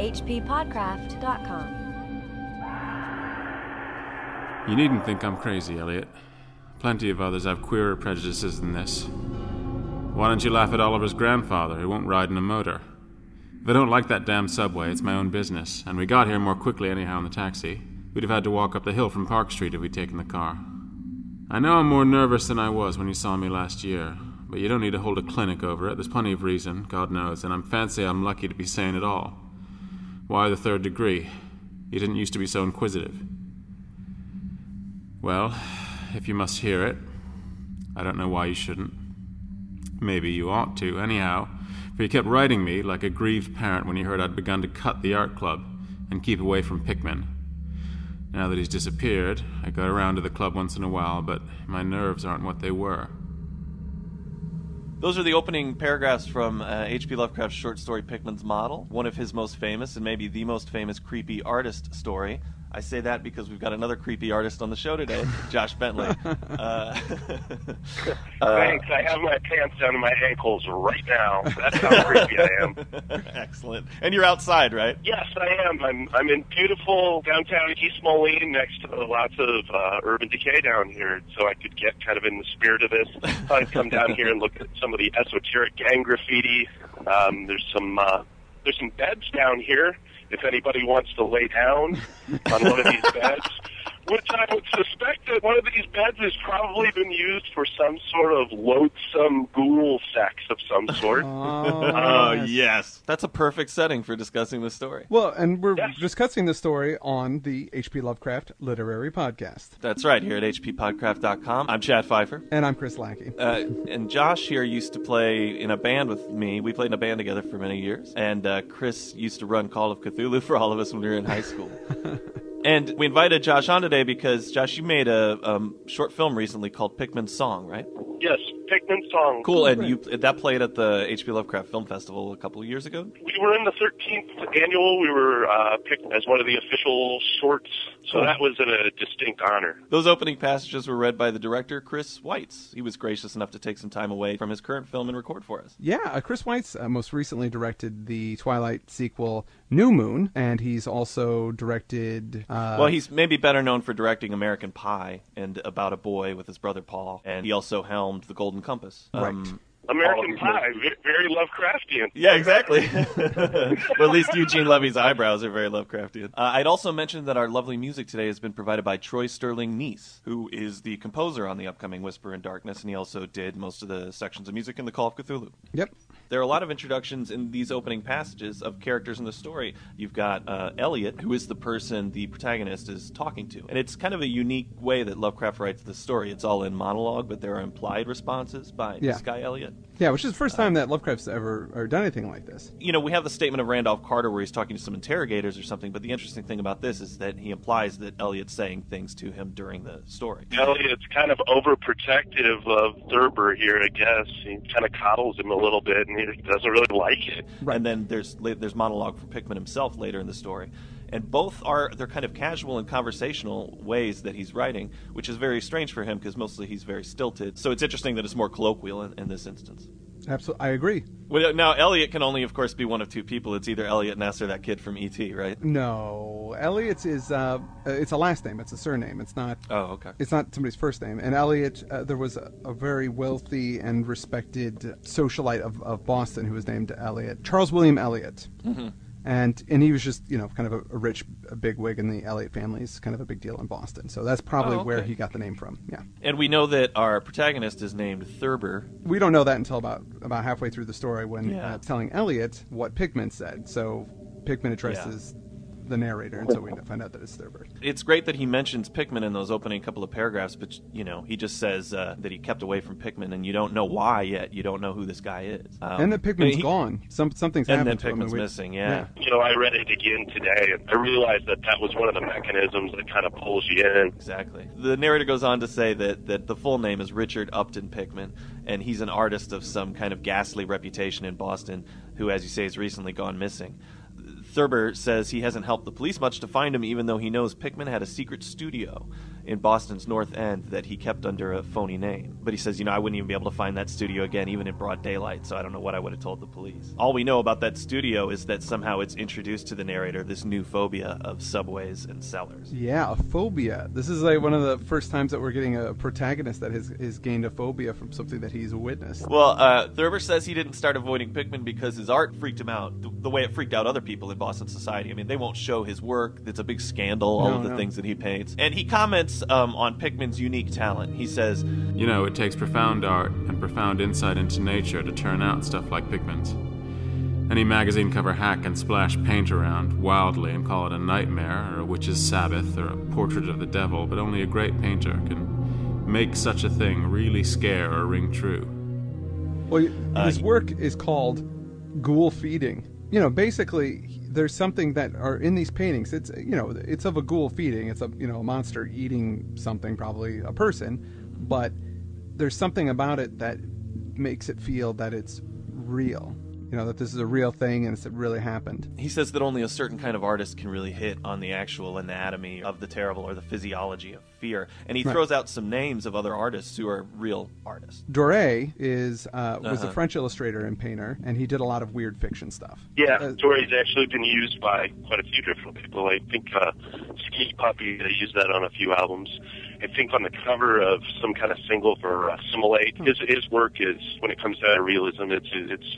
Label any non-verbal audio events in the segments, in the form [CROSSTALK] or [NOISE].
hppodcraft.com. You needn't think I'm crazy, Elliot. Plenty of others have queerer prejudices than this. Why don't you laugh at Oliver's grandfather, who won't ride in a motor? If I don't like that damn subway, it's my own business, and we got here more quickly anyhow in the taxi. We'd have had to walk up the hill from Park Street if we'd taken the car. I know I'm more nervous than I was when you saw me last year, but you don't need to hold a clinic over it. There's plenty of reason, God knows, and I'm fancy I'm lucky to be sane at all. Why the third degree? You didn't used to be so inquisitive. Well, if you must hear it, I don't know why you shouldn't. Maybe you ought to, anyhow, for you kept writing me like a grieved parent when you heard I'd begun to cut the art club and keep away from Pickman. Now that he's disappeared, I go around to the club once in a while, but my nerves aren't what they were. Those are the opening paragraphs from uh, H.P. Lovecraft's short story Pickman's Model, one of his most famous and maybe the most famous creepy artist story. I say that because we've got another creepy artist on the show today, [LAUGHS] Josh Bentley. [LAUGHS] Uh, Thanks. I have my pants down to my ankles right now. That's how creepy I am. [LAUGHS] Excellent. And you're outside, right? Yes, I am. I'm I'm in beautiful downtown East Moline, next to lots of uh, urban decay down here. So I could get kind of in the spirit of this. I'd come down here and look at some of the esoteric gang graffiti. Um, there's some uh, there's some beds down here. If anybody wants to lay down on one of these beds, which I would suspect that one of these beds has probably been used for some sort of loathsome ghoul sex of some sort. [LAUGHS] Oh, yes. That's a perfect setting for discussing the story. Well, and we're discussing the story on the H.P. Lovecraft Literary Podcast. That's right, here at hppodcraft.com. I'm Chad Fifer. And I'm Chris Lackey. Uh, and Josh here used to play in a band with me. We played in a band together for many years. And uh, Chris used to run Call of Cthulhu for all of us when we were in high school. [LAUGHS] and we invited Josh on today because, Josh, you made a um, short film recently called Pickman's Song, right? Yes, Pickman song. Cool, and you that played at the H.P. Lovecraft Film Festival a couple of years ago. We were in the 13th annual. We were uh, picked as one of the official shorts, so Cool. that was a distinct honor. Those opening passages were read by the director Chris Weitz. He was gracious enough to take some time away from his current film and record for us. Yeah, uh, Chris Weitz uh, most recently directed the Twilight sequel New Moon, and he's also directed. Uh, well, he's maybe better known for directing American Pie and About a Boy with his brother Paul, and he also helmed The Golden Compass. Um, American Pie, ve- very Lovecraftian. Yeah, exactly. [LAUGHS] well, at least Eugene Levy's eyebrows are very Lovecraftian. Uh, I'd also mention that our lovely music today has been provided by Troy Sterling Nies, who is the composer on the upcoming Whisper in Darkness, and he also did most of the sections of music in the Call of Cthulhu. Yep. There are a lot of introductions in these opening passages of characters in the story. You've got uh, Elliot, who is the person the protagonist is talking to. And it's kind of a unique way that Lovecraft writes the story. It's all in monologue, but there are implied responses by Yeah. this guy, Elliot. Yeah, which is the first time that Lovecraft's ever or done anything like this. you know, we have the statement of Randolph Carter where he's talking to some interrogators or something, but the interesting thing about this is that he implies that Elliot's saying things to him during the story. Elliot's kind of overprotective of Thurber here, I guess. He kind of coddles him a little bit, and he doesn't really like it. Right. And then there's there's monologue from Pickman himself later in the story. And both are they're kind of casual and conversational ways that he's writing, which is very strange for him because mostly he's very stilted. So it's interesting that it's more colloquial in, in this instance. Absolutely, I agree. Well, now Elliot can only, of course, be one of two people. It's either Elliot Ness or that kid from ET, right? No, Elliot's is uh, uh, it's a last name. It's a surname. It's not. Oh, okay. It's not somebody's first name. And Elliot, uh, there was a, a very wealthy and respected socialite of, of Boston who was named Elliot, Charles William Elliot. Mhm. And and he was just you know kind of a, a rich a big wig in the Elliot family. It's kind of a big deal in Boston. So that's probably Oh, where he got the name from. Yeah. And we know that our protagonist is named Thurber. We don't know that until about about halfway through the story when Yeah. uh, telling Elliot what Pickman said. So Pickman addresses the narrator, and so we find out that it's Thurber. It's great that he mentions Pickman in those opening couple of paragraphs, but you know he just says uh, that he kept away from Pickman, and you don't know why yet. You don't know who this guy is. Um, and that Pickman's he- gone. Some something's And happened then to him. Pickman's missing, yeah. You know, I read it again today, and I realized that that was one of the mechanisms that kind of pulls you in. Exactly. The narrator goes on to say that, that the full name is Richard Upton Pickman, and he's an artist of some kind of ghastly reputation in Boston who, as you say, has recently gone missing. Thurber says he hasn't helped the police much to find him, even though he knows Pickman had a secret studio in Boston's North End that he kept under a phony name. But he says, you know, I wouldn't even be able to find that studio again, even in broad daylight, so I don't know what I would have told the police. All we know about that studio is that somehow it's introduced to the narrator this new phobia of subways and cellars. Yeah, a phobia. This is like one of the first times that we're getting a protagonist that has, has gained a phobia from something that he's witnessed. Well, uh, Thurber says he didn't start avoiding Pickman because his art freaked him out, the, the way it freaked out other people in Boston society. I mean, they won't show his work. It's a big scandal, all No, of the no. things that he paints. And he comments um, on Pickman's unique talent. He says, You know, it takes profound art and profound insight into nature to turn out stuff like Pickman's. Any magazine cover hack can splash paint around wildly and call it a nightmare or a witch's sabbath or a portrait of the devil, but only a great painter can make such a thing really scare or ring true. Well, Uh, his work is called ghoul feeding. You know, basically, there's something that are in these paintings. It's you know, it's of a ghoul feeding. It's a you know a monster eating something, probably a person, but there's something about it that makes it feel that it's real. You know, that this is a real thing and it's it really happened. he says that only a certain kind of artist can really hit on the actual anatomy of the terrible or the physiology of fear. And he Right. throws out some names of other artists who are real artists. Doré is uh, was Uh-huh. a French illustrator and painter, and he did a lot of weird fiction stuff. Yeah, Uh, Doré's actually been used by quite a few different people. I think uh, Skinny Puppy, they used that on a few albums. I think on the cover of some kind of single for uh, Simulate. His his work is, when it comes down to realism, it's it's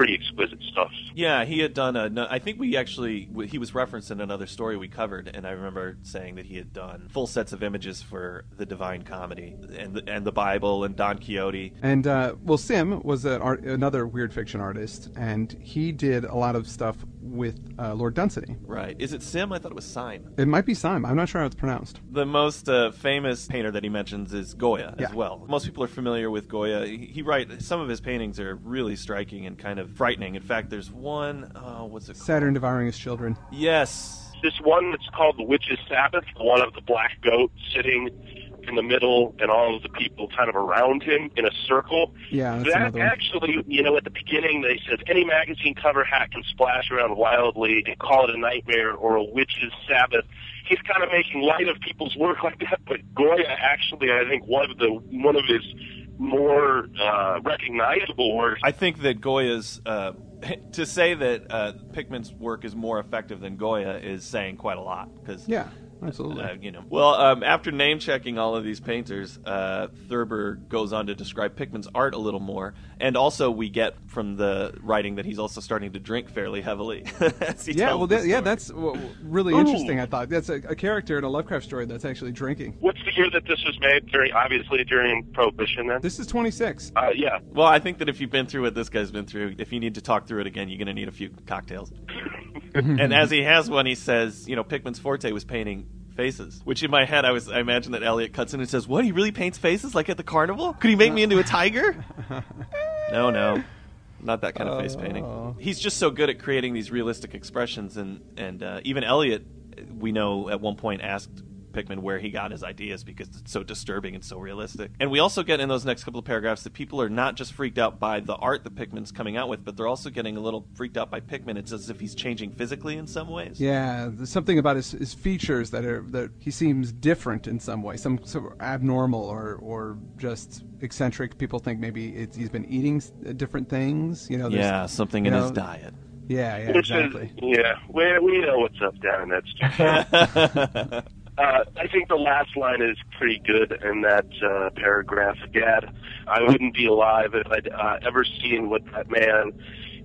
pretty exquisite stuff. Yeah, he had done a. I think we actually he was referenced in another story we covered, and I remember saying that he had done full sets of images for the Divine Comedy and the, and the Bible and Don Quixote. And uh, well, Sim was an art, another weird fiction artist, and he did a lot of stuff with uh, Lord Dunsany. Right? Is it Sim? I thought it was Sime. It might be Sim. I'm not sure how it's pronounced. The most uh, famous painter that he mentions is Goya as Yeah. well. Most people are familiar with Goya. He, he write some of his paintings are really striking and kind of frightening. In fact, there's one. Oh, what's it? called? Saturn devouring his children. Yes. This one that's called the Witch's Sabbath, the one of the black goat sitting in the middle and all of the people kind of around him in a circle. Yeah, that's that another one. actually, you know, at the beginning they said any magazine cover hack can splash around wildly and call it a nightmare or a witch's Sabbath. He's kind of making light of people's work like that, but Goya actually, I think, one of the one of his more uh, recognizable works. I think that Goya's uh, [LAUGHS] to say that uh, Pickman's work is more effective than Goya is saying quite a lot because Yeah, absolutely. Uh, you know. Well, um, after name checking all of these painters, uh, Thurber goes on to describe Pickman's art a little more, and also we get from the writing that he's also starting to drink fairly heavily. [LAUGHS] as he yeah, tells well, that, yeah, that's w- w- really Ooh. interesting. I thought that's a, a character in a Lovecraft story that's actually drinking. What's the year that this was made? Very obviously during Prohibition. Then, This is 26. uh, yeah. Well, I think that if you've been through what this guy's been through, if you need to talk through it again, you're going to need a few cocktails. [LAUGHS] [LAUGHS] and as [LAUGHS] he has one, he says, you know, Pickman's forte was painting faces. Which in my head, I was, I imagine that Elliot cuts in and says, "What? He really paints faces like at the carnival? Could he make me into a tiger?" [LAUGHS] no, no. Not that kind of face painting. Oh. He's just so good at creating these realistic expressions, and and uh, even Elliot, we know at one point asked Pickman where he got his ideas because it's so disturbing and so realistic. And we also get in those next couple of paragraphs that people are not just freaked out by the art that Pickman's coming out with, but they're also getting a little freaked out by Pickman. It's as if he's changing physically in some ways. Yeah, there's something about his, his features that are that he seems different in some way, some sort of abnormal or or just eccentric. People think maybe it's, he's been eating uh, different things. You know, Yeah, something in know, his diet. Yeah, yeah, exactly. is, yeah, we, we know what's up down in that stuff. Uh, I think the last line is pretty good in that uh, paragraph. Gad, I wouldn't be alive if I'd uh, ever seen what that man,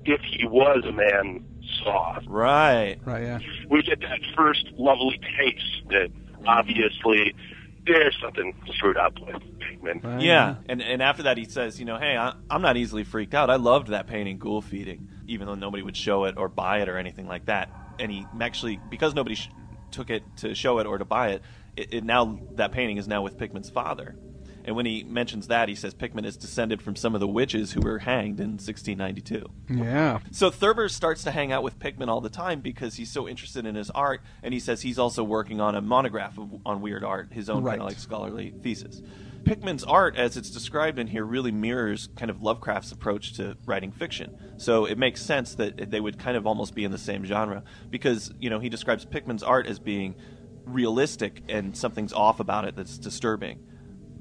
if he was a man, saw. right. Right, yeah. We get that first lovely taste that obviously there's something screwed up with Pickman. Right. Yeah, and and after that he says, you know, hey, I, I'm not easily freaked out. I loved that painting, Ghoul Feeding, even though nobody would show it or buy it or anything like that. And he actually, because nobody sh- took it to show it or to buy it, it, it now that painting is now with Pickman's father. And when he mentions that, he says Pickman is descended from some of the witches who were hanged in 1692. Yeah. So Thurber starts to hang out with Pickman all the time because he's so interested in his art, and he says he's also working on a monograph of, on weird art, his own kind of like scholarly thesis. Pickman's art, as it's described in here, really mirrors kind of Lovecraft's approach to writing fiction. So it makes sense that they would kind of almost be in the same genre because you know he describes Pickman's art as being realistic and something's off about it that's disturbing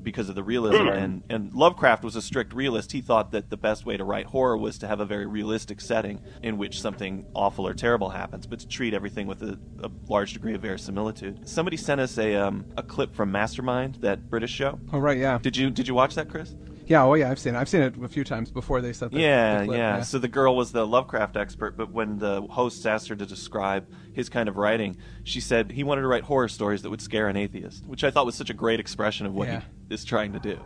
because of the realism. And, and Lovecraft was a strict realist. He thought that the best way to write horror was to have a very realistic setting in which something awful or terrible happens, but to treat everything with a, a large degree of verisimilitude. Somebody sent us a um, a clip from Mastermind, that British show. Oh right, yeah, Did you did you watch that, Chris? Yeah. Oh yeah, I've seen it. I've seen it a few times before they set the Yeah, clip, yeah. So the girl was the Lovecraft expert, but when the hosts asked her to describe his kind of writing, she said he wanted to write horror stories that would scare an atheist, which I thought was such a great expression of what Yeah. he is trying to do.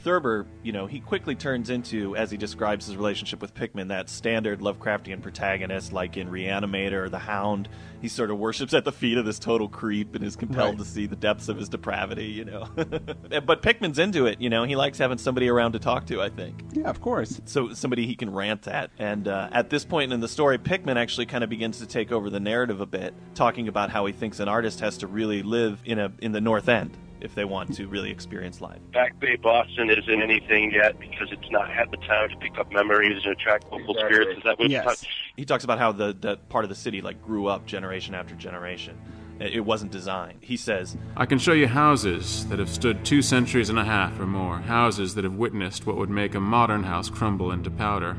Thurber, you know, he quickly turns into, as he describes his relationship with Pickman, that standard Lovecraftian protagonist, like in Reanimator or The Hound. He sort of worships at the feet of this total creep and is compelled Right. to see the depths of his depravity, you know. [LAUGHS] but Pickman's into it, you know. He likes having somebody around to talk to, I think yeah, of course. so somebody he can rant at. And uh, at this point in the story, Pickman actually kind of begins to take over the narrative a bit, talking about how he thinks an artist has to really live in a in the North End if they want to really experience life. Back Bay Boston isn't anything yet because it's not had the time to pick up memories and attract local Exactly. spirits. Is that what Yes. you're He talks about how the that part of the city like grew up generation after generation. It it wasn't designed. He says, I can show you houses that have stood two centuries and a half or more, houses that have witnessed what would make a modern house crumble into powder.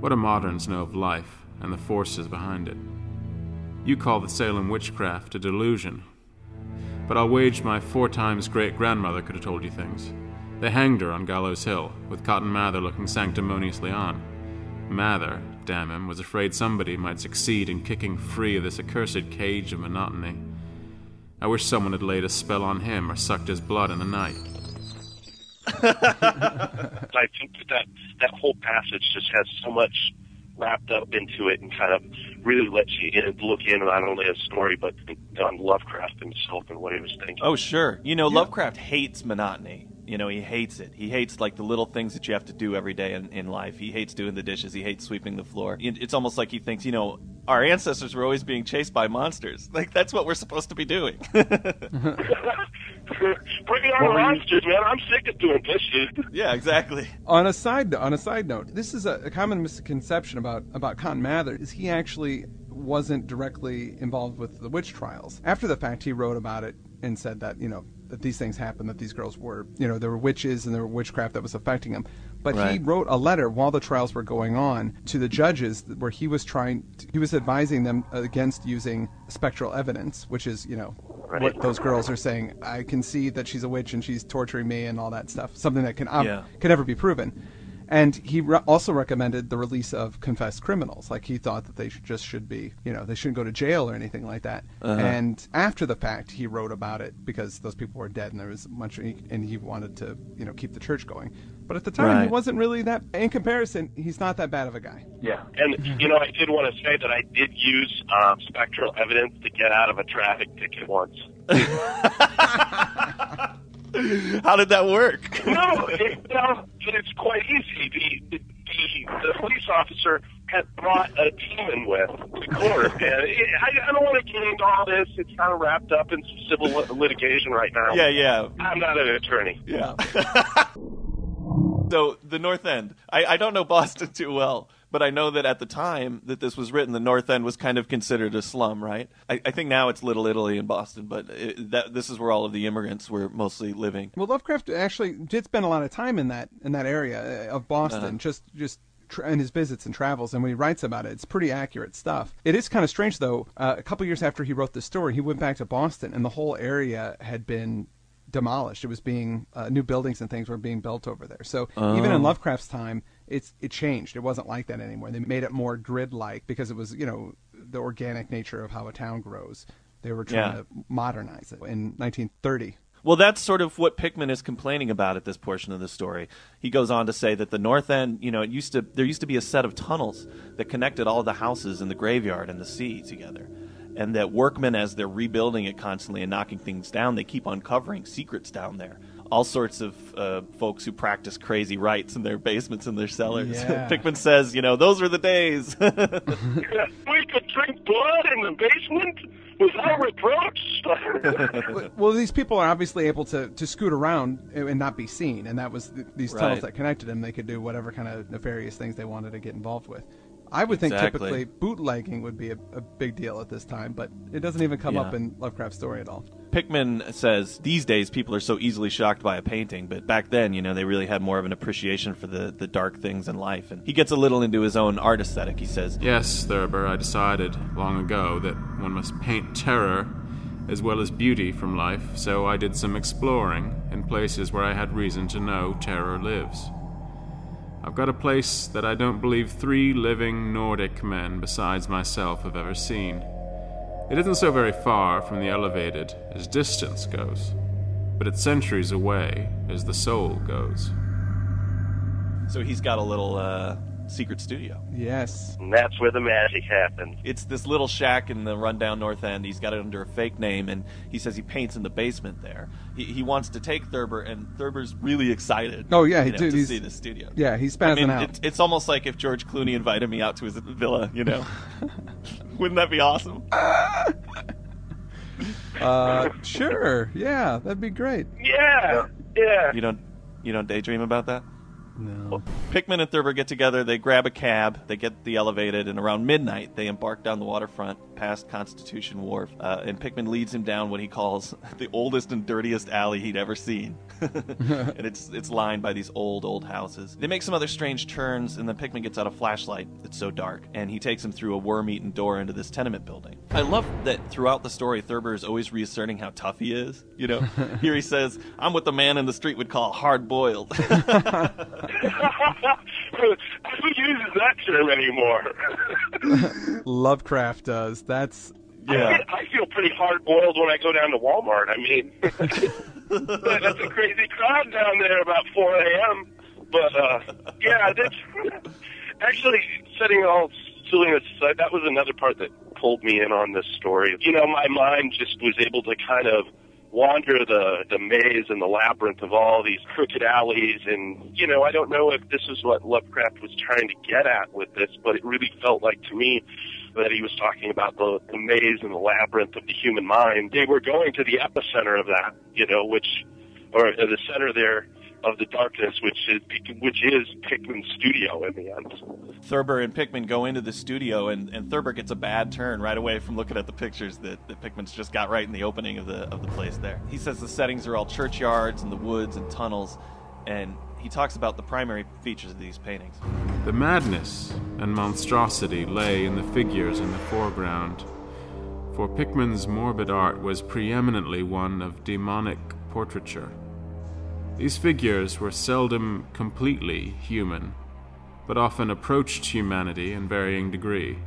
What do moderns know of life and the forces behind it? You call the Salem witchcraft a delusion. But I'll wager my four times great grandmother could have told you things. They hanged her on Gallows Hill, with Cotton Mather looking sanctimoniously on. Mather, damn him, was afraid somebody might succeed in kicking free of this accursed cage of monotony. I wish someone had laid a spell on him or sucked his blood in the night. [LAUGHS] I think that, that that whole passage just has so much wrapped up into it and kind of really lets you in, look in not only a story but on Lovecraft himself and what he was thinking. "Oh sure, you know Lovecraft hates monotony. You know he hates it. He hates like the little things that you have to do every day in, in life. He hates doing the dishes. He hates sweeping the floor. It's almost like he thinks, you know, our ancestors were always being chased by monsters. Like that's what we're supposed to be doing." [LAUGHS] [LAUGHS] Bring on the monsters, man! I'm sick of doing this shit. [LAUGHS] yeah, exactly. On a side on a side note, this is a, a common misconception about about Cotton Mather is he actually wasn't directly involved with the witch trials. After the fact, he wrote about it and said that you know that these things happened, that these girls were you know there were witches and there were witchcraft that was affecting them. But he wrote a letter while the trials were going on to the judges where he was trying he was advising them against using spectral evidence, which is you know what those girls are saying. I can see that she's a witch and she's torturing me and all that stuff. Something that can ob- Yeah. can never be proven. And he re- also recommended the release of confessed criminals. Like he thought that they should just should be, you know, they shouldn't go to jail or anything like that. Uh-huh. And after the fact, he wrote about it because those people were dead and there was much, and he wanted to, you know, keep the church going. But at the time, he wasn't really that. In comparison, he's not that bad of a guy. Yeah. And you know, I did want to say that I did use um, spectral evidence to get out of a traffic ticket once. [LAUGHS] [LAUGHS] [LAUGHS] How did that work? no, it, well, it's quite easy. The, the the police officer had brought a demon with to court, [LAUGHS] and it, I, I don't want to get into all this. It's kind of wrapped up in civil lit- litigation right now. yeah, yeah. I'm not an attorney. Yeah. [LAUGHS] so the North End. I, I don't know Boston too well, but I know that at the time that this was written, the North End was kind of considered a slum, right? I, I think now it's Little Italy in Boston, but it, that this is where all of the immigrants were mostly living. Well, Lovecraft actually did spend a lot of time in that in that area uh, of Boston, Uh-huh. just just in his visits and travels. And when he writes about it, it's pretty accurate stuff. It is kind of strange though. Uh, a couple years after he wrote this story, he went back to Boston, and the whole area had been demolished. It was being uh, new buildings and things were being built over there. So even in Lovecraft's time, it's it changed. It wasn't like that anymore. They made it more grid-like because it was you know the organic nature of how a town grows. They were trying Yeah. to modernize it in 1930. Well, that's sort of what Pickman is complaining about at this portion of the story. He goes on to say that the North End, you know, it used to there used to be a set of tunnels that connected all the houses in the graveyard and the sea together. And that workmen, as they're rebuilding it constantly and knocking things down, they keep uncovering secrets down there. All sorts of uh, folks who practice crazy rites in their basements and their cellars. [LAUGHS] Yeah. Pickman says, you know, those were the days. [LAUGHS] [LAUGHS] we could drink blood in the basement without reproach. Well- well, these people are obviously able to, to scoot around and not be seen, and that was th- these tunnels Right. that connected them. They could do whatever kind of nefarious things they wanted to get involved with. I would think Exactly. typically bootlegging would be a, a big deal at this time, but it doesn't even come up in Lovecraft's story at all. Pickman says these days people are so easily shocked by a painting, but back then, you know, they really had more of an appreciation for the, the dark things in life. And he gets a little into his own art aesthetic. He says, Yes, Thurber, I decided long ago that one must paint terror as well as beauty from life, so I did some exploring in places where I had reason to know terror lives. I've got a place that I don't believe three living Nordic men besides myself have ever seen. It isn't so very far from the elevated as distance goes, but it's centuries away as the soul goes. so he's got a little uh, secret studio. Yes. And that's where the magic happens. It's this little shack in the rundown North End. He's got it under a fake name, and he says he paints in the basement there. He, he wants to take Thurber, and Thurber's really excited. Oh, yeah, he know, dude, to he's- see the studio. Yeah, he's I spazzing mean, out. it, it's almost like if George Clooney invited me out to his villa. You know, [LAUGHS] [LAUGHS] wouldn't that be awesome? [LAUGHS] Uh, sure. Yeah, that'd be great. Yeah, yeah. You don't you don't daydream about that? No. Pickman and Thurber get together, they grab a cab, they get the elevated, and around midnight they embark down the waterfront past Constitution Wharf. Uh, and Pickman leads him down what he calls [LAUGHS] the oldest and dirtiest alley he'd ever seen. [LAUGHS] and it's it's lined by these old, old houses. They make some other strange turns, and then Pickman gets out a flashlight. It's so dark, and he takes him through a worm-eaten door into this tenement building. I love that throughout the story, Thurber is always reasserting how tough he is. You know, [LAUGHS] here he says, "I'm what the man in the street would call hard-boiled." [LAUGHS] Who uses that term anymore? [LAUGHS] Lovecraft does. That's yeah. I feel pretty hard boiled when I go down to Walmart. I mean, [LAUGHS] that's a crazy crowd down there about 4 a.m. But uh, yeah, that's actually setting all silliness aside. That was another part that pulled me in on this story. You know, my mind just was able to kind of wander the the maze and the labyrinth of all these crooked alleys and you know I don't know if this is what Lovecraft was trying to get at with this but it really felt like to me that he was talking about the, the maze and the labyrinth of the human mind. They were going to the epicenter of that, you know, which, or the center there of the darkness, which is which is Pickman's studio in the end. Thurber and Pickman go into the studio, and, and Thurber gets a bad turn right away from looking at the pictures that, that Pickman's just got right in the opening of the of the place there. He says the settings are all churchyards and the woods and tunnels, and he talks about the primary features of these paintings. The madness and monstrosity lay in the figures in the foreground, for Pickman's morbid art was preeminently one of demonic portraiture. These figures were seldom completely human, but often approached humanity in varying degree.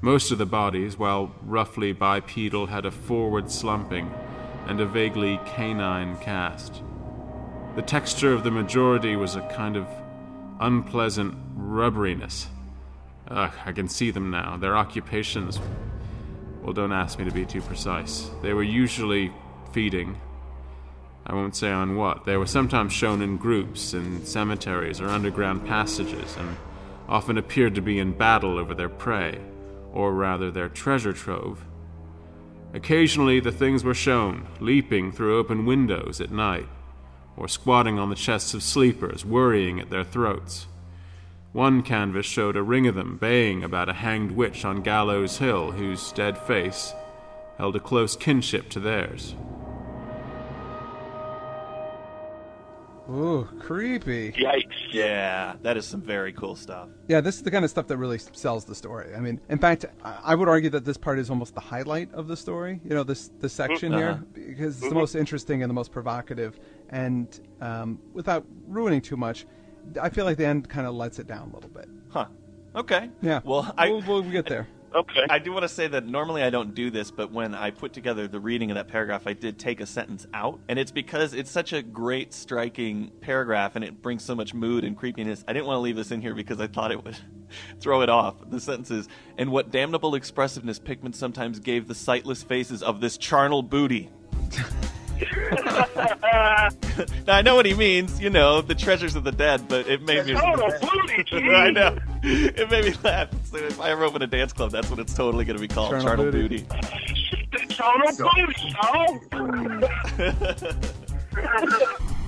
Most of the bodies, while roughly bipedal, had a forward slumping and a vaguely canine cast. The texture of the majority was a kind of unpleasant rubberiness. Ugh, I can see them now. Their occupations. Well, don't ask me to be too precise. They were usually feeding. I won't say on what. They were sometimes shown in groups in cemeteries or underground passages, and often appeared to be in battle over their prey, or rather their treasure trove. Occasionally, the things were shown leaping through open windows at night, or squatting on the chests of sleepers, worrying at their throats. One canvas showed a ring of them baying about a hanged witch on Gallows Hill, whose dead face held a close kinship to theirs. Ooh creepy. Yikes! Yeah, that is some very cool stuff. Yeah, this is the kind of stuff that really sells the story. I mean, in fact, I I would argue that this part is almost the highlight of the story. You know, this this section Uh-huh. here because it's the most interesting and the most provocative. And um, without ruining too much, I feel like the end kind of lets it down a little bit. Huh. Okay. Yeah. Well, I we'll, we'll get there. Okay. I do want to say that normally I don't do this, but when I put together the reading of that paragraph, I did take a sentence out. And it's because it's such a great, striking paragraph and it brings so much mood and creepiness. I didn't want to leave this in here because I thought it would [LAUGHS] throw it off. The sentence is And what damnable expressiveness Pickman sometimes gave the sightless faces of this charnel booty. [LAUGHS] now, [LAUGHS] I know what he means, you know, the treasures of the dead, but it made me. Total booty. [LAUGHS] I know. It made me laugh. So if I ever open a dance club, that's what it's totally going to be called. Charnel Charnel, booty. booty. Total booty, y'all. [LAUGHS] There's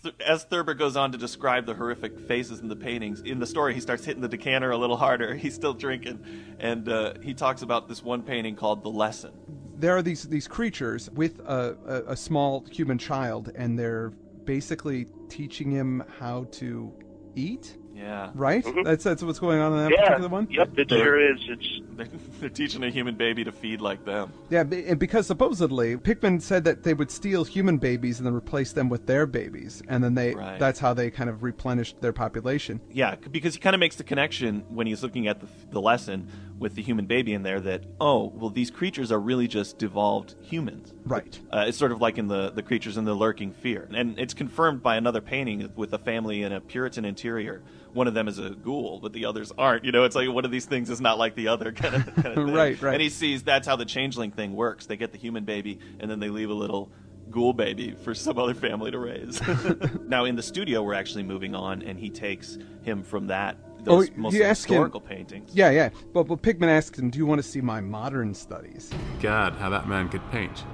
Th- as Thurber goes on to describe the horrific faces in the paintings, in the story he starts hitting the decanter a little harder. He's still drinking, and uh, he talks about this one painting called "The Lesson." there are these these creatures with a, a, a small human child, and they're basically teaching him how to eat. Yeah, Right? That's that's what's going on in that Yeah. particular one. Yep, it sure is. It's they're, [LAUGHS] they're teaching a human baby to feed like them. Yeah, and because supposedly Pickman said that they would steal human babies and then replace them with their babies, and then they Right. that's how they kind of replenished their population. Yeah, because he kind of makes the connection when he's looking at the, the lesson with the human baby in there that oh well these creatures are really just devolved humans. Right. Uh, it's sort of like in the the creatures in the lurking fear, and it's confirmed by another painting with a family in a Puritan interior. One of them is a ghoul, but the others aren't. You know, it's like one of these things is not like the other [LAUGHS] kind of, kind of thing. Right, right. And he sees that's how the changeling thing works. They get the human baby, and then they leave a little ghoul baby for some other family to raise. [LAUGHS] now in the studio, we're actually moving on, and he takes him from that Oh, those you mostly ask him- paintings. Yeah, yeah. But but Pickman asked him, "Do you want to see my modern studies?" God, how that man could paint.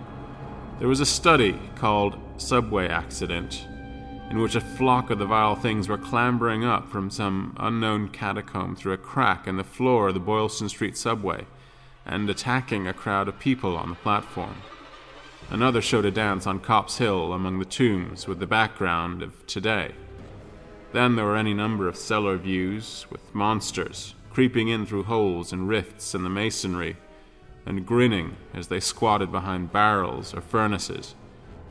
There was a study called Subway Accident, in which a flock of the vile things were clambering up from some unknown catacomb through a crack in the floor of the Boylston Street subway and attacking a crowd of people on the platform. Another showed a dance on Copp's Hill among the tombs with the background of today. Then there were any number of cellar views with monsters creeping in through holes and rifts in the masonry and grinning as they squatted behind barrels or furnaces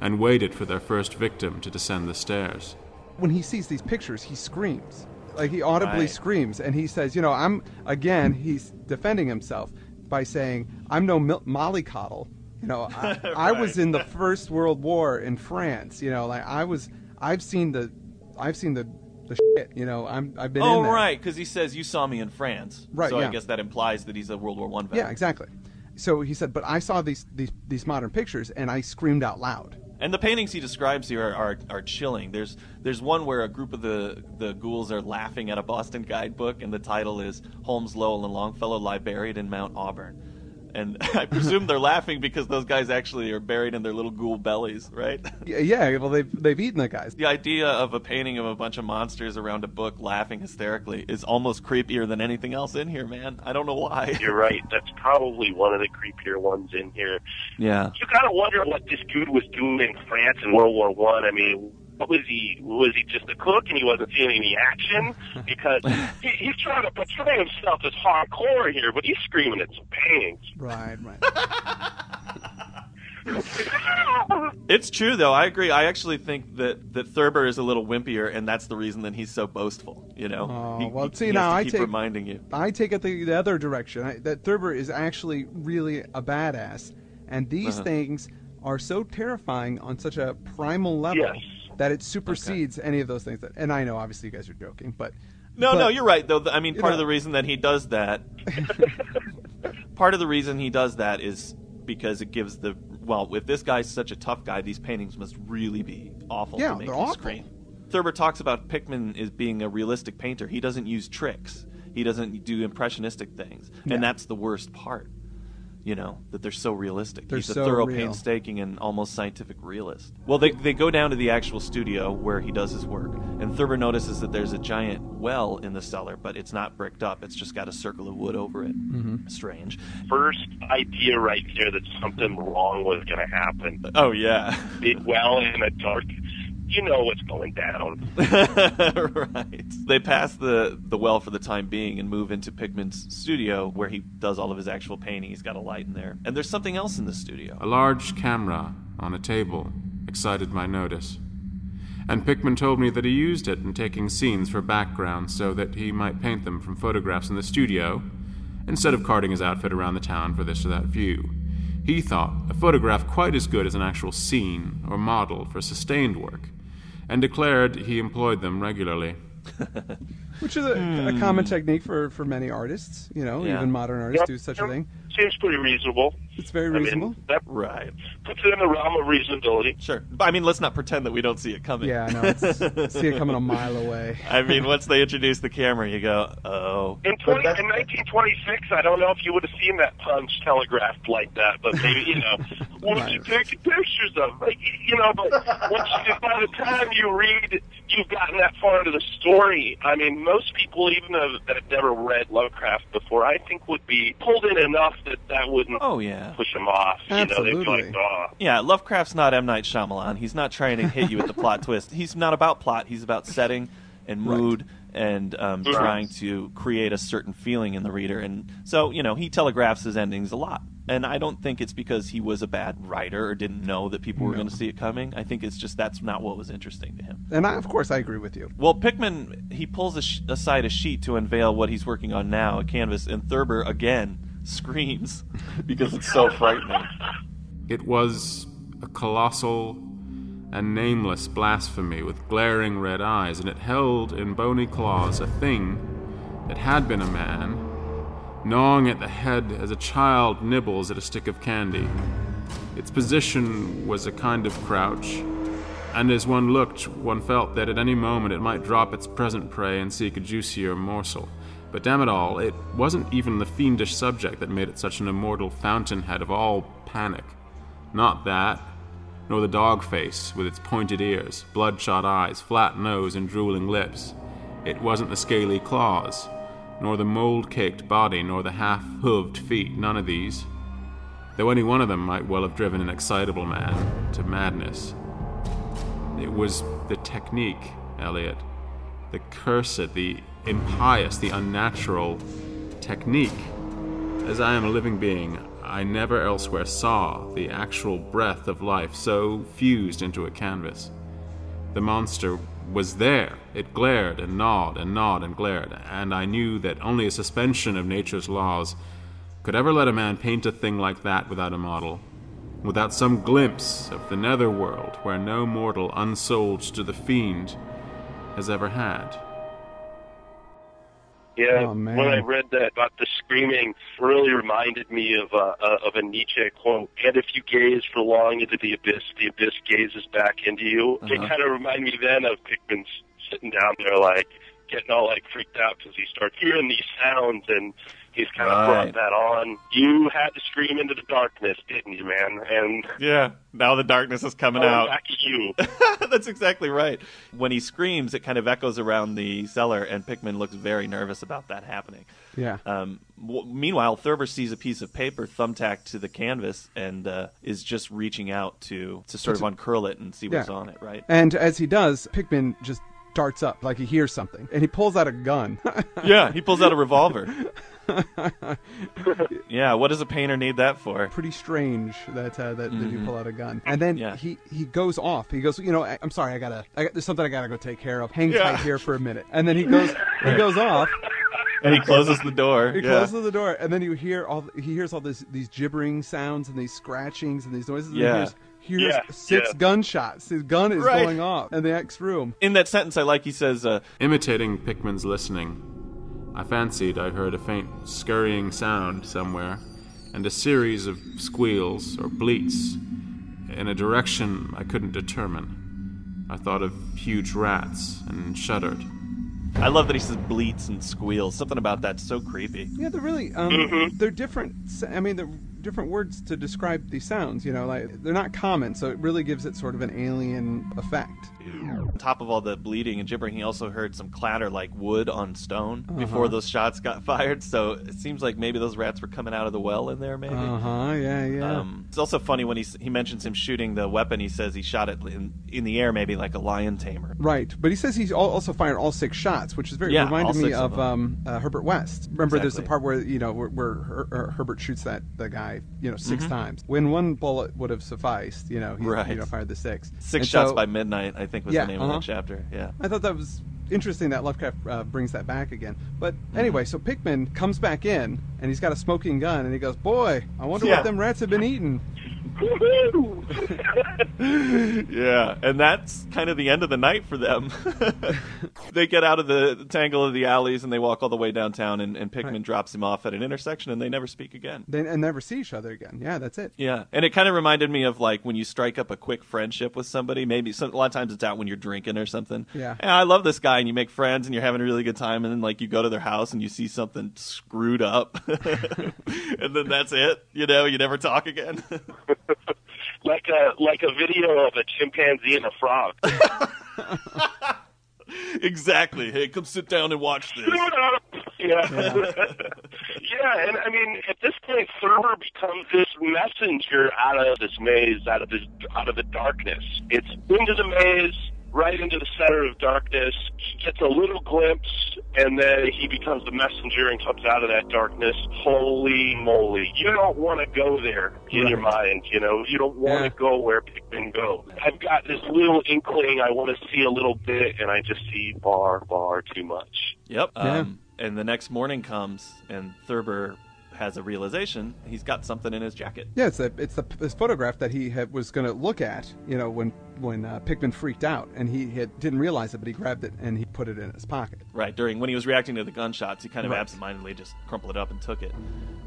and waited for their first victim to descend the stairs. When he sees these pictures, he screams. Like he audibly Right. screams, and he says, "You know, I'm again." He's defending himself by saying, "I'm no mil- mollycoddle." You know, I, [LAUGHS] I was in the First World War in France. You know, like I was. I've seen the, I've seen the, the shit. You know, I'm. I've been. Oh in there. right, because he says you saw me in France. Right, So I guess that implies that he's a World War One veteran. Yeah, exactly. So he said, but I saw these these these modern pictures, and I screamed out loud. And the paintings he describes here are, are, are chilling. There's there's one where a group of the, the ghouls are laughing at a Boston guidebook, and the title is Holmes, Lowell, and Longfellow lie buried in Mount Auburn. And [LAUGHS] I presume they're laughing because those guys actually are buried in their little ghoul bellies, right? Yeah, yeah well, they've they've eaten the guys. the idea of a painting of a bunch of monsters around a book laughing hysterically is almost creepier than anything else in here, man. I don't know why. [LAUGHS] you're right. That's probably one of the creepier ones in here. Yeah. You gotta wonder what this dude was doing in France in World War One. I. mean, what was he? Was he just a cook and he wasn't seeing any action? [LAUGHS] Because he, he's trying to portray himself as hardcore here, but he's screaming at some paintings. Right, right. [LAUGHS] It's true though. I agree. I actually think that that Thurber is a little wimpier, and that's the reason that he's so boastful. You know. Oh, He- well, see, he now to I keep take- reminding you. I take it the, the other direction. I, that Thurber is actually really a badass, and these Uh-huh. things are so terrifying on such a primal level Yes. That it supersedes any of those things. That, and I know, obviously, you guys are joking, but No, but- no, you're right though. I mean, part know- of the reason that he does that, [LAUGHS] part of the reason he does that is because it gives the well. If this guy's such a tough guy, these paintings must really be awful Yeah, to make they're awful. scream. Thurber talks about Pickman as being a realistic painter. He doesn't use tricks. He doesn't do impressionistic things, Yeah. and that's the worst part. You know that they're so realistic. They're He's a so thorough, real. painstaking, and almost scientific realist. Well, they they go down to the actual studio where he does his work, and Thurber notices that there's a giant well in the cellar, but it's not bricked up. It's just got a circle of wood over it. Mm-hmm. Strange. First idea right there that something wrong was going to happen. Oh yeah, Big well in a dark. You know what's going down. [LAUGHS] right. They pass the the well for the time being and move into Pickman's studio where he does all of his actual painting. He's got a light in there, and there's something else in the studio. A large camera on a table excited my notice. And Pickman told me that he used it in taking scenes for background so that he might paint them from photographs in the studio instead of carting his outfit around the town for this or that view. He thought a photograph quite as good as an actual scene or model for sustained work, and declared he employed them regularly. [LAUGHS] which is a, Hmm. a common technique for, for many artists. You know, Yeah. even modern artists Yep. do such a thing. Seems pretty reasonable. It's very I reasonable. mean, that Right. puts it in the realm of reasonability. Sure. But, I mean, let's not pretend that we don't see it coming. yeah, I know. [LAUGHS] See it coming a mile away. I mean, once they introduce the camera, you go, oh. In, 20, in 1926, I don't know if you would have seen that punch telegraphed like that, but maybe, you know, [LAUGHS] what you take pictures of? Like, you know, but once you, by the time you read, you've gotten that far into the story. I mean, most people, even though that have never read Lovecraft before, I think would be pulled in enough that that wouldn't Oh, yeah. Push them off. You know, they'd be Absolutely. like, oh. Yeah, Lovecraft's not M. Night Shyamalan. He's not trying to hit you with the plot [LAUGHS] twist. He's not about plot. He's about setting and mood and um, Right. trying to create a certain feeling in the reader. And so, you know, he telegraphs his endings a lot. And I don't think it's because he was a bad writer or didn't know that people were going to see it coming. I think it's just that's not what was interesting to him. And I, of course, I agree with you. Well, Pickman, he pulls a sh- aside a sheet to unveil what he's working on now, a canvas, and Thurber, again, screams because it's so frightening. It was a colossal and nameless blasphemy with glaring red eyes, and it held in bony claws a thing that had been a man, gnawing at the head as a child nibbles at a stick of candy. Its position was a kind of crouch, and as one looked, one felt that at any moment it might drop its present prey and seek a juicier morsel. But damn it all, it wasn't even the fiendish subject that made it such an immortal fountainhead of all panic. Not that, nor the dog face with its pointed ears, bloodshot eyes, flat nose, and drooling lips. It wasn't the scaly claws, nor the mold caked body, nor the half hooved feet, none of these. Though any one of them might well have driven an excitable man to madness. It was the technique, Elliot. The cursed, the impious, the unnatural technique. As I am a living being, I never elsewhere saw the actual breath of life so fused into a canvas. The monster was there. It glared and gnawed and gnawed and glared, and I knew that only a suspension of nature's laws could ever let a man paint a thing like that without a model, without some glimpse of the netherworld where no mortal unsold to the fiend has ever had. Yeah, Oh, when I read that about the screaming, really reminded me of uh, uh, of a Nietzsche quote. And if you gaze for long into the abyss, the abyss gazes back into you. It Uh-huh. kind of reminded me then of Pickman's sitting down there, like getting all like freaked out because he starts hearing these sounds, and he's kind of Right. brought that on. You had to scream into the darkness, didn't you, man? And Yeah, now the darkness is coming oh, out. back at you. [LAUGHS] That's exactly right. When he screams, it kind of echoes around the cellar, and Pickman looks very nervous about that happening. Yeah. Um, w- meanwhile, Thurber sees a piece of paper thumbtacked to the canvas and uh, is just reaching out to to sort of uncurl it and see what's Yeah. on it. Right? And as he does, Pickman just darts up like he hears something, and he pulls out a gun. [LAUGHS] yeah, he pulls out a revolver. [LAUGHS] yeah, what does a painter need that for? Pretty strange that uh, that, that you pull out a gun, and then Mm-hmm. Yeah. he he goes off. He goes, you know, I, I'm sorry, I gotta, I got, there's something I gotta go take care of. Hang Yeah. tight here for a minute, and then he goes, he goes off. And he closes the door. He yeah. closes the door, and then you hear all he hears all this these gibbering sounds and these scratchings and these noises. and Yeah. He hears, Yeah, six yeah. gunshots. His gun is Right. going off in the next room. In that sentence, I like he says, uh, Imitating Pickman's listening, I fancied I heard a faint scurrying sound somewhere, and a series of squeals or bleats in a direction I couldn't determine. I thought of huge rats and shuddered. I love that he says bleats and squeals. Something about that's so creepy. Yeah, they're really um, Mm-hmm. they're different. I mean, they're different words to describe these sounds. You know, like they're not common, so it really gives it sort of an alien effect. On top of all the bleeding and gibbering, he also heard some clatter like wood on stone Uh-huh. before those shots got [LAUGHS] fired. So it seems like maybe those rats were coming out of the well in there, maybe. Uh huh. Yeah. Yeah. Um, it's also funny when he he mentions him shooting the weapon. He says he shot it in, in the air, maybe like a lion tamer. Right, but he says he's al- also fired all six shots, which is very Yeah, reminded me of of um, uh, Herbert West. Remember, there's the part where you know where, where Her- Her- Herbert shoots that the guy you know Mm-hmm. 6 times. When one bullet would have sufficed, you know, he Right. you know fired the six. Six And shots so by midnight, I think was Yeah, the name uh-huh. of that chapter. Yeah. I thought that was interesting that Lovecraft uh, brings that back again. But Mm-hmm. anyway, so Pickman comes back in and he's got a smoking gun and he goes, "Boy, I wonder Yeah. what them rats have been eating." [LAUGHS] [LAUGHS] [LAUGHS] yeah, and that's kind of the end of the night for them. [LAUGHS] they get out of the tangle of the alleys and they walk all the way downtown, and, and Pickman Right. drops him off at an intersection, and they never speak again. They and never see each other again. Yeah, that's it. Yeah, and it kind of reminded me of like when you strike up a quick friendship with somebody. Maybe some, a lot of times it's out when you're drinking or something. Yeah. and I love this guy, and you make friends, and you're having a really good time, and then like you go to their house and you see something screwed up, [LAUGHS] and then that's it. You know, you never talk again. Like a like a video of a chimpanzee and a frog. [LAUGHS] exactly. Hey, come sit down and watch this. Up! Yeah. [LAUGHS] yeah, and I mean, at this point, Thurber becomes this messenger out of this maze, out of this, out of the darkness. It's into the maze, right into the center of darkness. He gets a little glimpse, and then he becomes the messenger and comes out of that darkness. Holy moly! You don't want to go there in your mind. You know, you don't want to Yeah. go where Pickman go. I've got this little inkling. I want to see a little bit, and I just see far, far too much. Yep. Yeah. Um, and the next morning comes, and Thurber has a realization. He's got something in his jacket. Yeah, it's a, it's the this photograph that he had, was going to look at. You know, when when uh, Pickman freaked out, and he had, didn't realize it, but he grabbed it and he put it in his pocket. Right during when he was reacting to the gunshots, he kind of Right. absentmindedly just crumpled it up and took it.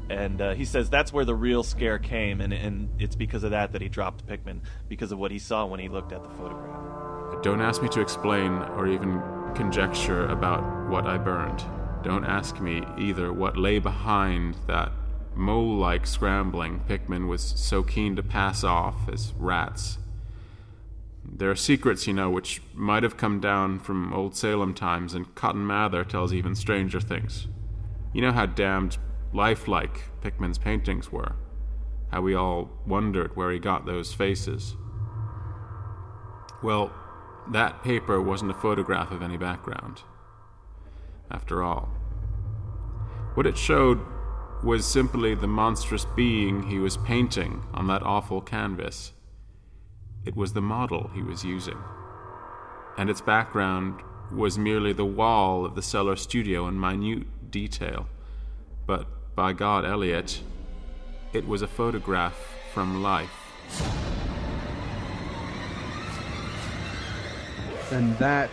And uh, he says that's where the real scare came, and and it's because of that that he dropped Pickman because of what he saw when he looked at the photograph. Don't ask me to explain or even conjecture about what I burned. Don't ask me either what lay behind that mole like scrambling Pickman was so keen to pass off as rats. There are secrets, you know, which might have come down from old Salem times, and Cotton Mather tells even stranger things. You know how damned lifelike Pickman's paintings were, how we all wondered where he got those faces. Well, that paper wasn't a photograph of any background. After all, what it showed was simply the monstrous being he was painting on that awful canvas. It was the model he was using. And its background was merely the wall of the cellar studio in minute detail. But by God, Elliot, it was a photograph from life. And that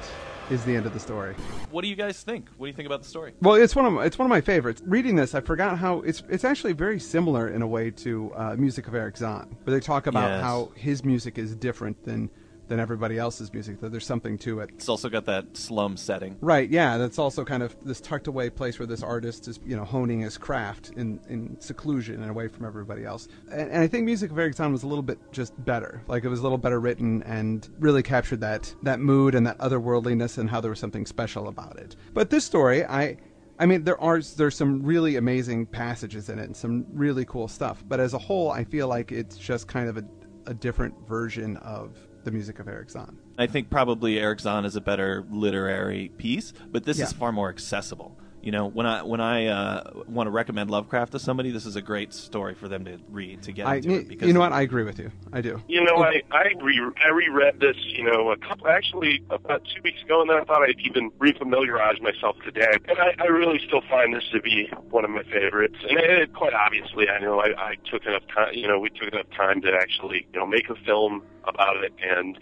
is the end of the story. What do you guys think? What do you think about the story? Well, it's one of my, it's one of my favorites. Reading this, I forgot how it's it's actually very similar in a way to uh, music of Erich Zann, where they talk about Yes. how his music is different than than everybody else's music. That there's something to it. It's also got that slum setting. Right, yeah, that's also kind of this tucked away place where this artist is, you know, honing his craft in, in seclusion and away from everybody else. And, and I think Music of Erich Zann was a little bit just better. Like it was a little better written and really captured that that mood and that otherworldliness and how there was something special about it. But this story, I I mean, there are there's some really amazing passages in it and some really cool stuff. But as a whole, I feel like it's just kind of a, a different version of the music of Erich Zann. I think probably Erich Zann is a better literary piece, but this is far more accessible. You know, when I when I uh, want to recommend Lovecraft to somebody, this is a great story for them to read to get I, into it. Because you know what? I agree with you. I do. You know, I I, re- I reread this, you know, a couple actually about two weeks ago, and then I thought I'd even refamiliarize myself today, and I, I really still find this to be one of my favorites. And it, quite obviously, I know I, I took enough time, you know, we took enough time to actually, you know, make a film about it, and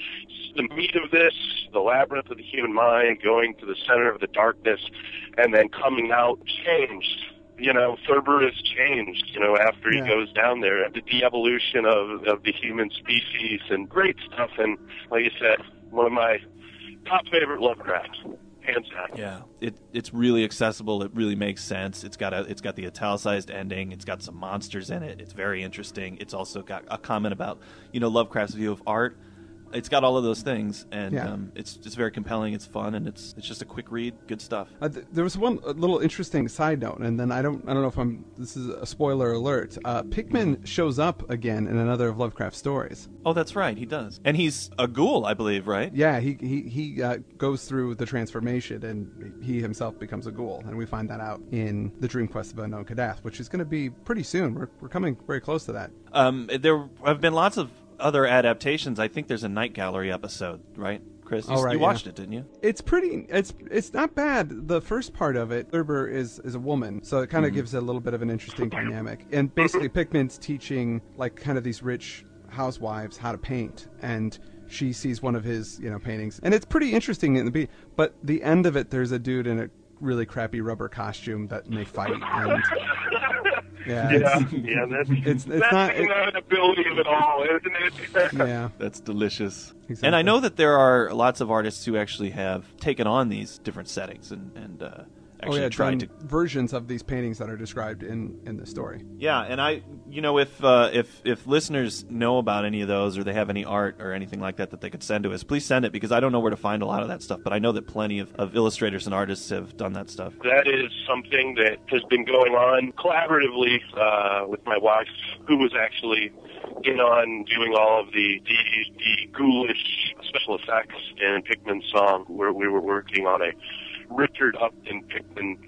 the meat of this, the labyrinth of the human mind, going to the center of the darkness, and then coming out changed you know, Thurber has changed, you know, after he Yeah. goes down there. The de-evolution of, of the human species and great stuff. And like you said, one of my top favorite Lovecraft, hands down. Yeah, it it's really accessible. It really makes sense. It's got a it's got the italicized ending. It's got some monsters in it. It's very interesting. It's also got a comment about you know Lovecraft's view of art. It's got all of those things, and Yeah. um, it's just very compelling. It's fun, and it's it's just a quick read. Good stuff. Uh, th- there was one little interesting side note, and then I don't, I don't know if I'm. This is a spoiler alert. Uh, Pickman shows up again in another of Lovecraft's stories. Oh, that's right. He does, and he's a ghoul, I believe, right? Yeah, he he he uh, goes through the transformation, and he himself becomes a ghoul, and we find that out in the Dream Quest of Unknown Kadath, which is going to be pretty soon. We're we're coming very close to that. Um, there have been lots of other adaptations. I think there's a Night Gallery episode, right, Chris? You, right, you yeah. watched it, didn't you? It's pretty. It's it's not bad. The first part of it, Thurber is is a woman, so it kind of mm-hmm. gives it a little bit of an interesting dynamic. And basically, Pickman's teaching like kind of these rich housewives how to paint, and she sees one of his you know paintings, and it's pretty interesting in the be. But the end of it, there's a dude in a really crappy rubber costume that may fight, and yeah, Yeah, it's- [LAUGHS] yeah, that's it's- it's that's not- the inevitability of it all, isn't it? [LAUGHS] yeah. That's delicious. Exactly. And I know that there are lots of artists who actually have taken on these different settings and, and uh, Oh actually yeah, tried to versions of these paintings that are described in in the story. Yeah, and I, you know, if uh, if if listeners know about any of those or they have any art or anything like that that they could send to us, please send it because I don't know where to find a lot of that stuff, but I know that plenty of, of illustrators and artists have done that stuff. That is something that has been going on collaboratively uh, with my wife, who was actually in on doing all of the the, the ghoulish special effects in Pickman's song, where we were working on a Richard Upton Pickman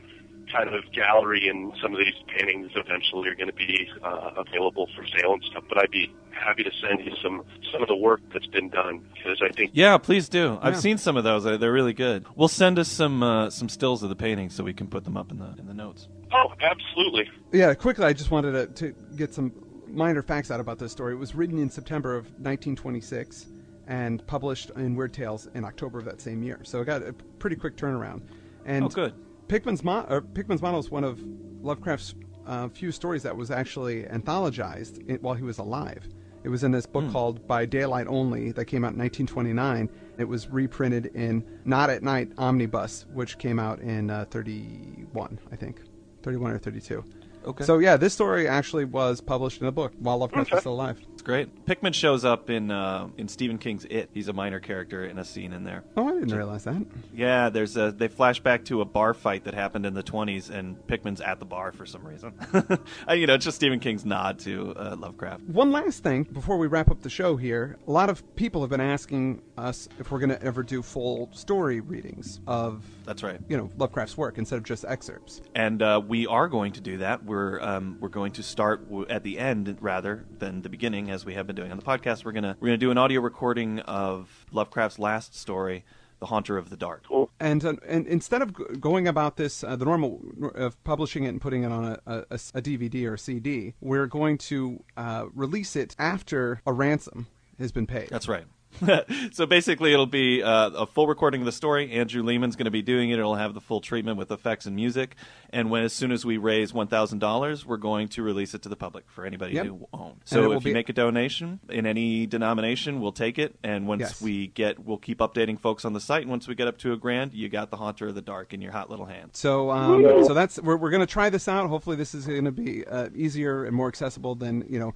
kind of gallery, and some of these paintings eventually are going to be uh, available for sale and stuff. But I'd be happy to send you some some of the work that's been done because I think Yeah, please do. I've seen some of those; They're- they're really good. We'll send us some uh, some stills of the paintings so we can put them up in the in the notes. oh, absolutely. Yeah, quickly, I just wanted to, to get some minor facts out about this story. It was written in September of 1926 and published in Weird Tales in October of that same year. So it got a pretty quick turnaround. And Oh, good. Pickman's, Mo- or Pickman's Model is one of Lovecraft's uh, few stories that was actually anthologized in, while he was alive. It was in this book called By Daylight Only that came out in 1929. It was reprinted in Not at Night Omnibus, which came out in uh, 31, I think. 31 or 32. Okay. So yeah, this story actually was published in a book while Lovecraft was still alive. Great. Pickman shows up in uh, in Stephen King's It. He's a minor character in a scene in there. Oh, I didn't realize that. Yeah, there's a they flash back to a bar fight that happened in the 20s, and Pickman's at the bar for some reason. [LAUGHS] You know, it's just Stephen King's nod to uh, Lovecraft. One last thing before we wrap up the show here. A lot of people have been asking us if we're going to ever do full story readings of, That's right. you know, Lovecraft's work instead of just excerpts. And uh, we are going to do that. We're um, we're going to start w- at the end rather than the beginning, as we have been doing on the podcast. We're gonna we're gonna do an audio recording of Lovecraft's last story, "The Haunter of the Dark." Cool. And, uh, and instead of g- going about this uh, the normal of publishing it and putting it on a a DVD or a CD, we're going to uh, release it after a ransom has been paid. That's right. [LAUGHS] so basically, it'll be uh, a full recording of the story. Andrew Leman's going to be doing it. It'll have the full treatment with effects and music. And when as soon as we raise one thousand dollars, we're going to release it to the public for anybody Yep. to own. So if you be- make a donation in any denomination, we'll take it. And once Yes. we get, we'll keep updating folks on the site. And once we get up to a grand, you got the Haunter of the Dark in your hot little hand. So, um, so that's we're, we're going to try this out. Hopefully, this is going to be uh, easier and more accessible than you know.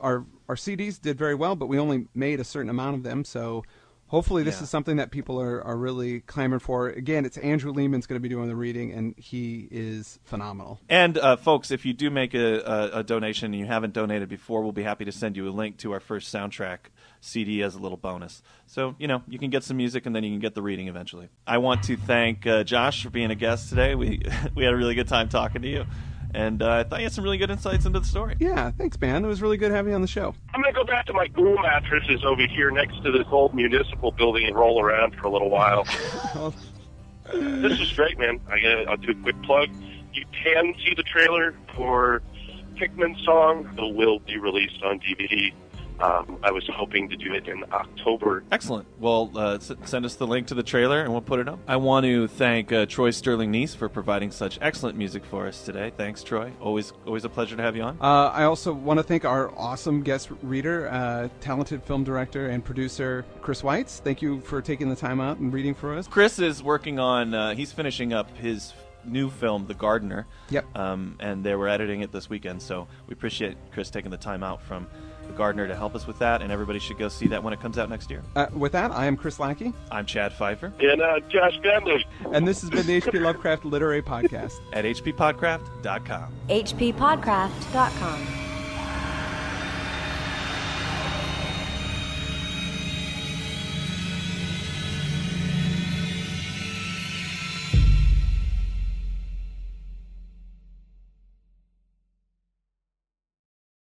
Our our CDs did very well, but we only made a certain amount of them. So, hopefully, this Yeah. is something that people are, are really clamoring for. Again, it's Andrew Leman's going to be doing the reading, and he is phenomenal. And uh, folks, if you do make a, a, a donation and you haven't donated before, we'll be happy to send you a link to our first soundtrack CD as a little bonus. So you know you can get some music and then you can get the reading eventually. I want to thank uh, Josh for being a guest today. We [LAUGHS] we had a really good time talking to you, and uh, I thought you had some really good insights into the story. Yeah, thanks, man. It was really good having you on the show. I'm going to go back to my ghoul mattresses over here next to this old municipal building and roll around for a little while. [LAUGHS] this is great, man. I, I'll do a quick plug. You can see the trailer for Pickman song. It will be released on DVD. Um, I was hoping to do it in October. Excellent. Well, uh, s- send us the link to the trailer and we'll put it up. I want to thank uh, Troy Sterling Nies for providing such excellent music for us today. Thanks, Troy. Always always a pleasure to have you on. Uh, I also want to thank our awesome guest reader, uh, talented film director and producer Chris Weitz. Thank you for taking the time out and reading for us. Chris is working on. Uh, he's finishing up his new film, The Gardener. Yep. Um, and they were editing it this weekend, so we appreciate Chris taking the time out from The Gardener to help us with that. And everybody should go see that when it comes out next year. Uh, with that, I am Chris Lackey, I'm Chad Fifer And uh, Josh Bentley. and this has been the HP Lovecraft Literary Podcast. at hppodcraft.com. hppodcraft.com.